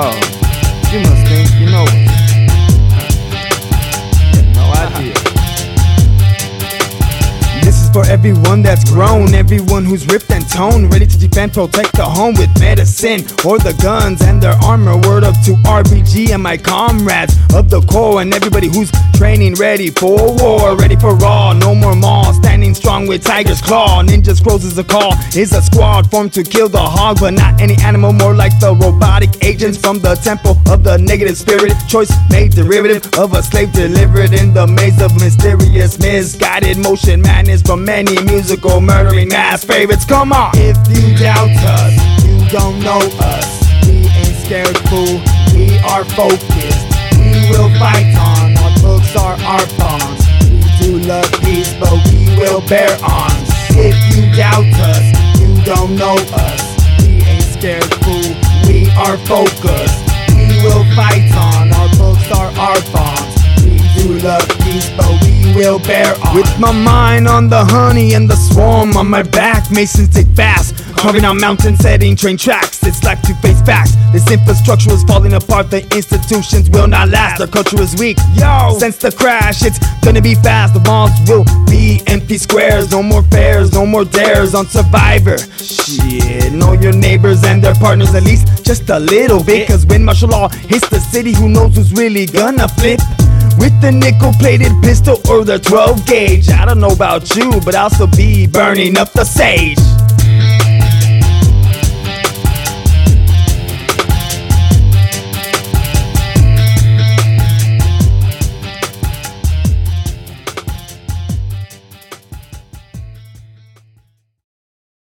Oh, you must think you know no idea. This is For everyone that's grown, everyone who's ripped and toned, ready to defend, protect the home with medicine or the guns and their armor. Word up to RBG and my comrades of the core and everybody who's training, ready for war, ready for all. No more malls standing strong with tiger's claw. Ninjas is a call, is a squad formed to kill the hog, but not any animal, more like the robotic agents from the temple of the negative spirit. Choice made derivative of a slave delivered in the maze of mysterious, misguided motion madness from many musical murdering mass favorites. Come on, if you doubt us, you don't know us. We ain't scared, fool. We are focused. We will fight on. Our books are our bonds. We do love peace, but will bear arms. If you doubt us, you don't know us. We ain't scared, fool. We are focused. We will fight on. Our books are our bonds. We do love will bear arms. With my mind on the honey and the swarm on my back, Masons take fast. Carving out mountains, setting train tracks. It's like to face facts. This infrastructure is falling apart. The institutions will not last. The culture is weak. Yo, since the crash, it's gonna be fast. The malls will be empty squares. No more fairs, no more dares on Survivor. Shit, know your neighbors and their partners at least just a little bit. Cause when martial law hits the city, who knows who's really gonna flip? With the nickel plated pistol or the 12 gauge. I don't know about you, but I'll still be burning up the sage.